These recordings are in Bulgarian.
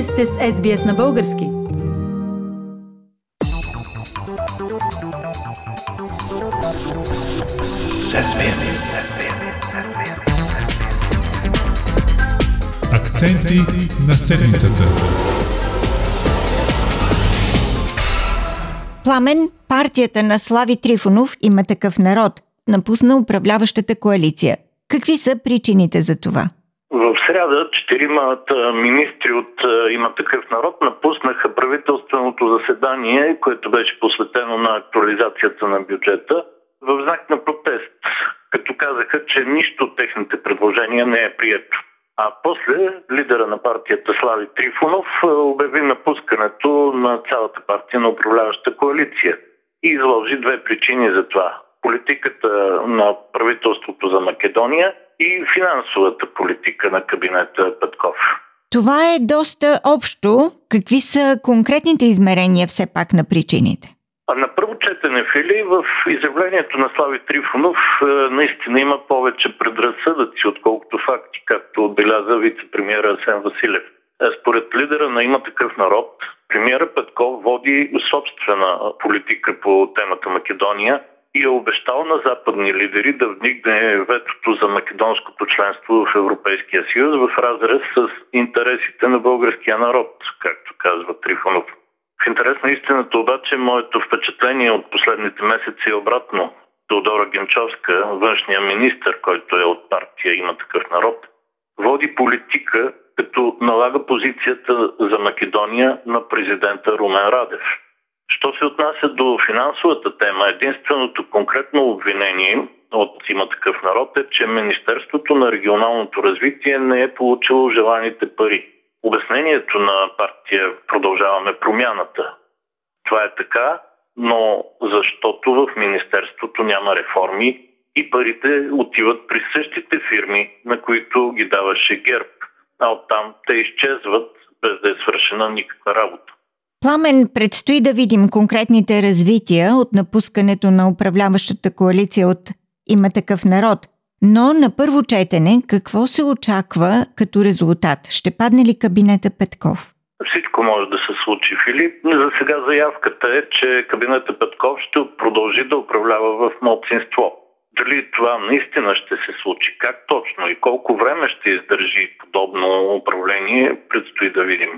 Вие сте с SBS на български. Акценти на седмицата. Пламен, партията на Слави Трифонов има такъв народ, напусна управляващата коалиция. Какви са причините за това? В среда четиримата министри от има такъв народ напуснаха правителственото заседание, което беше посветено на актуализацията на бюджета в знак на протест, като казаха, че нищо от техните предложения не е прието. А после лидера на партията Слави Трифонов обяви напускането на цялата партия на управляваща коалиция и изложи две причини за това. Политиката на правителството за Македония и финансовата политика на кабинета Петков. Това е доста общо. Какви са конкретните измерения все пак на причините? А на първо четене, Фили, в изявлението на Слави Трифонов е, наистина има повече предразсъдъци, отколкото факти, както отбеляза вице-премьера Асен Василев. Е, според лидера на има такъв народ, премьера Петков води собствена политика по темата Македония и е обещал на западни лидери да вникне ветото за македонското членство в Европейския съюз в разрез с интересите на българския народ, както казва Трифонов. В интерес на истината обаче, моето впечатление от последните месеци е обратно. Теодора Генчовска, външния министр, който е от партия Има такъв народ, води политика, като налага позицията за Македония на президента Румен Радев. Що се отнася до финансовата тема, единственото конкретно обвинение от има такъв народ е, че Министерството на регионалното развитие не е получило желаните пари. Обяснението на партия Продължаваме промяната. Това е така, но защото в Министерството няма реформи и парите отиват при същите фирми, на които ги даваше ГЕРБ, а оттам те изчезват без да е свършена никаква работа. Пламен, предстои да видим конкретните развития от напускането на управляващата коалиция от има такъв народ. Но на първо четене какво се очаква като резултат? Ще падне ли кабинета Петков? Всичко може да се случи, Филип. За сега заявката е, че кабинета Петков ще продължи да управлява в младсинство. Дали това наистина ще се случи, как точно и колко време ще издържи подобно управление, предстои да видим.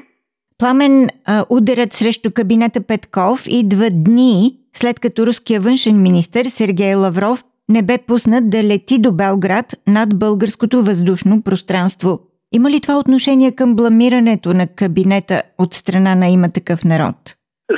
Пламен ударът срещу кабинета Петков идва дни след като руския външен министр Сергей Лавров не бе пуснат да лети до Белград над българското въздушно пространство. Има ли това отношение към бламирането на кабинета от страна на има такъв народ?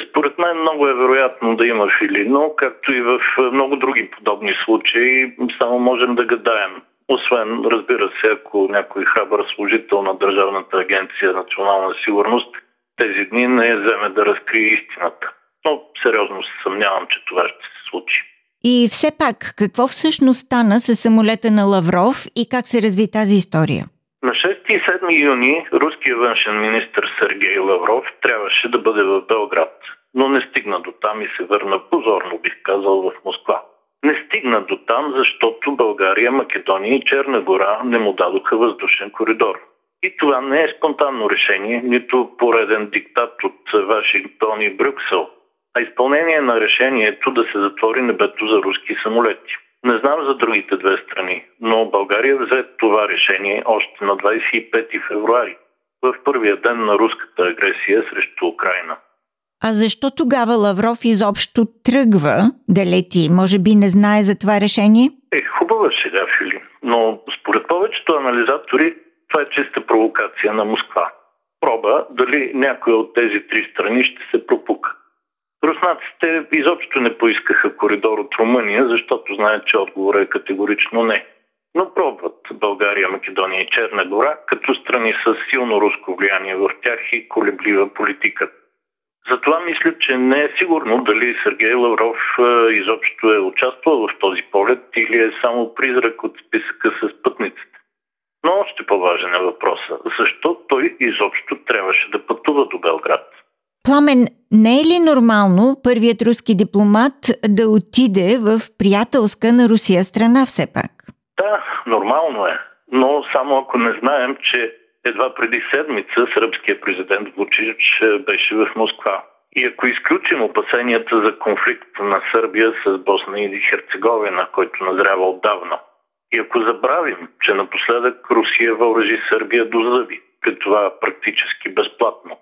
Според мен много е вероятно да има фили, но както и в много други подобни случаи, само можем да гадаем. Освен, разбира се, ако някой храбър служител на Държавната агенция национална сигурност тези дни не вземе да разкрие истината. Но сериозно се съмнявам, че това ще се случи. И все пак, какво всъщност стана с самолета на Лавров и как се разви тази история? На 6 и 7 юни руският външен министр Сергей Лавров трябваше да бъде в Белград, но не стигна до там и се върна позорно, бих казал, в Москва. Не стигна до там, защото България, Македония и Черна гора не му дадоха въздушен коридор. И това не е спонтанно решение, нито пореден диктат от Вашингтон и Брюксел, а изпълнение на решението да се затвори небето за руски самолети. Не знам за другите две страни, но България взе това решение още на 25 февруари, в първия ден на руската агресия срещу Украина. А защо тогава Лавров изобщо тръгва да лети? Може би не знае за това решение? Е, хубава сега, Фили. Но според повечето анализатори това е чиста провокация на Москва. Проба дали някой от тези три страни ще се пропука. Руснаците изобщо не поискаха коридор от Румъния, защото знаят, че отговорът е категорично не. Но пробват България, Македония и Черна гора, като страни с силно руско влияние в тях и колеблива политика. Затова мисля, че не е сигурно дали Сергей Лавров изобщо е участвал в този полет или е само призрак от списъка с пътниците. Но още по-важен е въпроса. Защо той изобщо трябваше да пътува до Белград? Пламен, не е ли нормално първият руски дипломат да отиде в приятелска на Русия страна все пак? Да, нормално е. Но само ако не знаем, че Едва преди седмица сръбския президент Вучич беше в Москва. И ако изключим опасенията за конфликт на Сърбия с Босна и Херцеговина, който назрява отдавна, и ако забравим, че напоследък Русия въоръжи Сърбия до зъби, при това практически безплатно.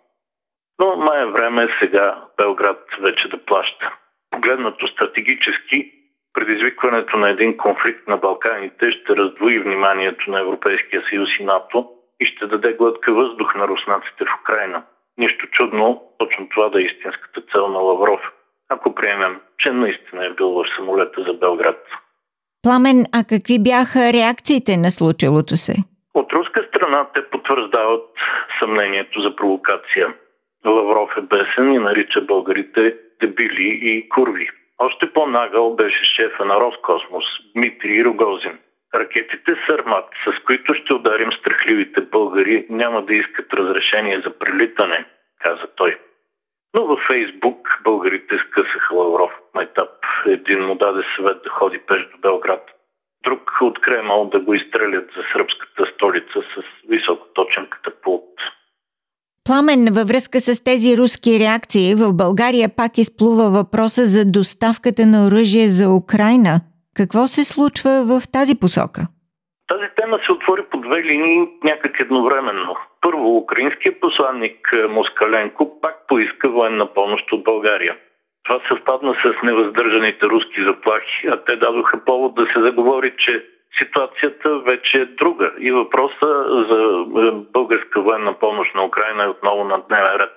Но май е време сега Белград вече да плаща. Погледнато стратегически, предизвикването на един конфликт на Балканите ще раздвои вниманието на Европейския съюз и НАТО и ще даде глътка въздух на руснаците в Украина. Нищо чудно, точно това да е истинската цел на Лавров, ако приемем, че наистина е бил в самолета за Белград. Пламен, а какви бяха реакциите на случилото се? От руска страна те потвърждават съмнението за провокация. Лавров е бесен и нарича българите дебили и курви. Още по-нагъл беше шефа на Роскосмос Дмитрий Рогозин. Ракетите Сърмат, с които ще ударим страхливите българи, няма да искат разрешение за прилитане, каза той. Но във Фейсбук българите скъсаха Лавров. Майтап един му даде съвет да ходи пеш до Белград. Друг от Кремъл да го изстрелят за сръбската столица с високоточен катапулт. Пламен, във връзка с тези руски реакции, в България пак изплува въпроса за доставката на оръжие за Украина. Какво се случва в тази посока? Тази тема се отвори по две линии някак едновременно. Първо, украинският посланник Москаленко пак поиска военна помощ от България. Това съвпадна с невъздържаните руски заплахи, а те дадоха повод да се заговори, че ситуацията вече е друга и въпроса за е, българска военна помощ на Украина е отново на дневен ред.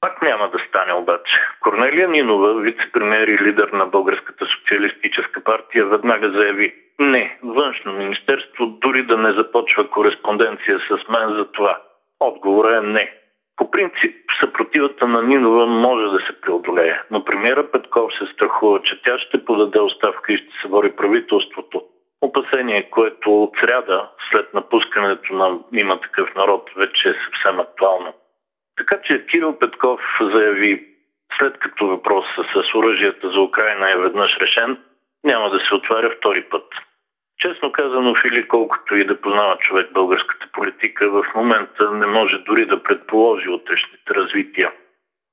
Пак няма да стане обаче. Корнелия Нинова, вице-премьер и лидер на Българската социалистическа партия, веднага заяви не, външно министерство дори да не започва кореспонденция с мен за това. Отговорът е не. По принцип, съпротивата на Нинова може да се преодолее, но премиера Петков се страхува, че тя ще подаде оставка и ще се бори правителството. Опасение, което от сряда, след напускането на има такъв народ, вече е съвсем актуално. Така че Кирил Петков заяви, след като въпросът с оръжията за Украина е веднъж решен, няма да се отваря втори път. Честно казано, Фили, колкото и да познава човек българската политика, в момента не може дори да предположи утрешните развития.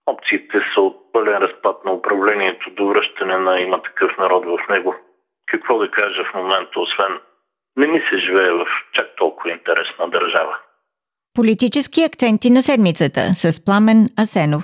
Опциите са от пълен разпад на управлението до връщане на има такъв народ в него. Какво да кажа в момента, освен не ми се живее в чак толкова интересна държава. Политически акценти на седмицата с Пламен Асенов.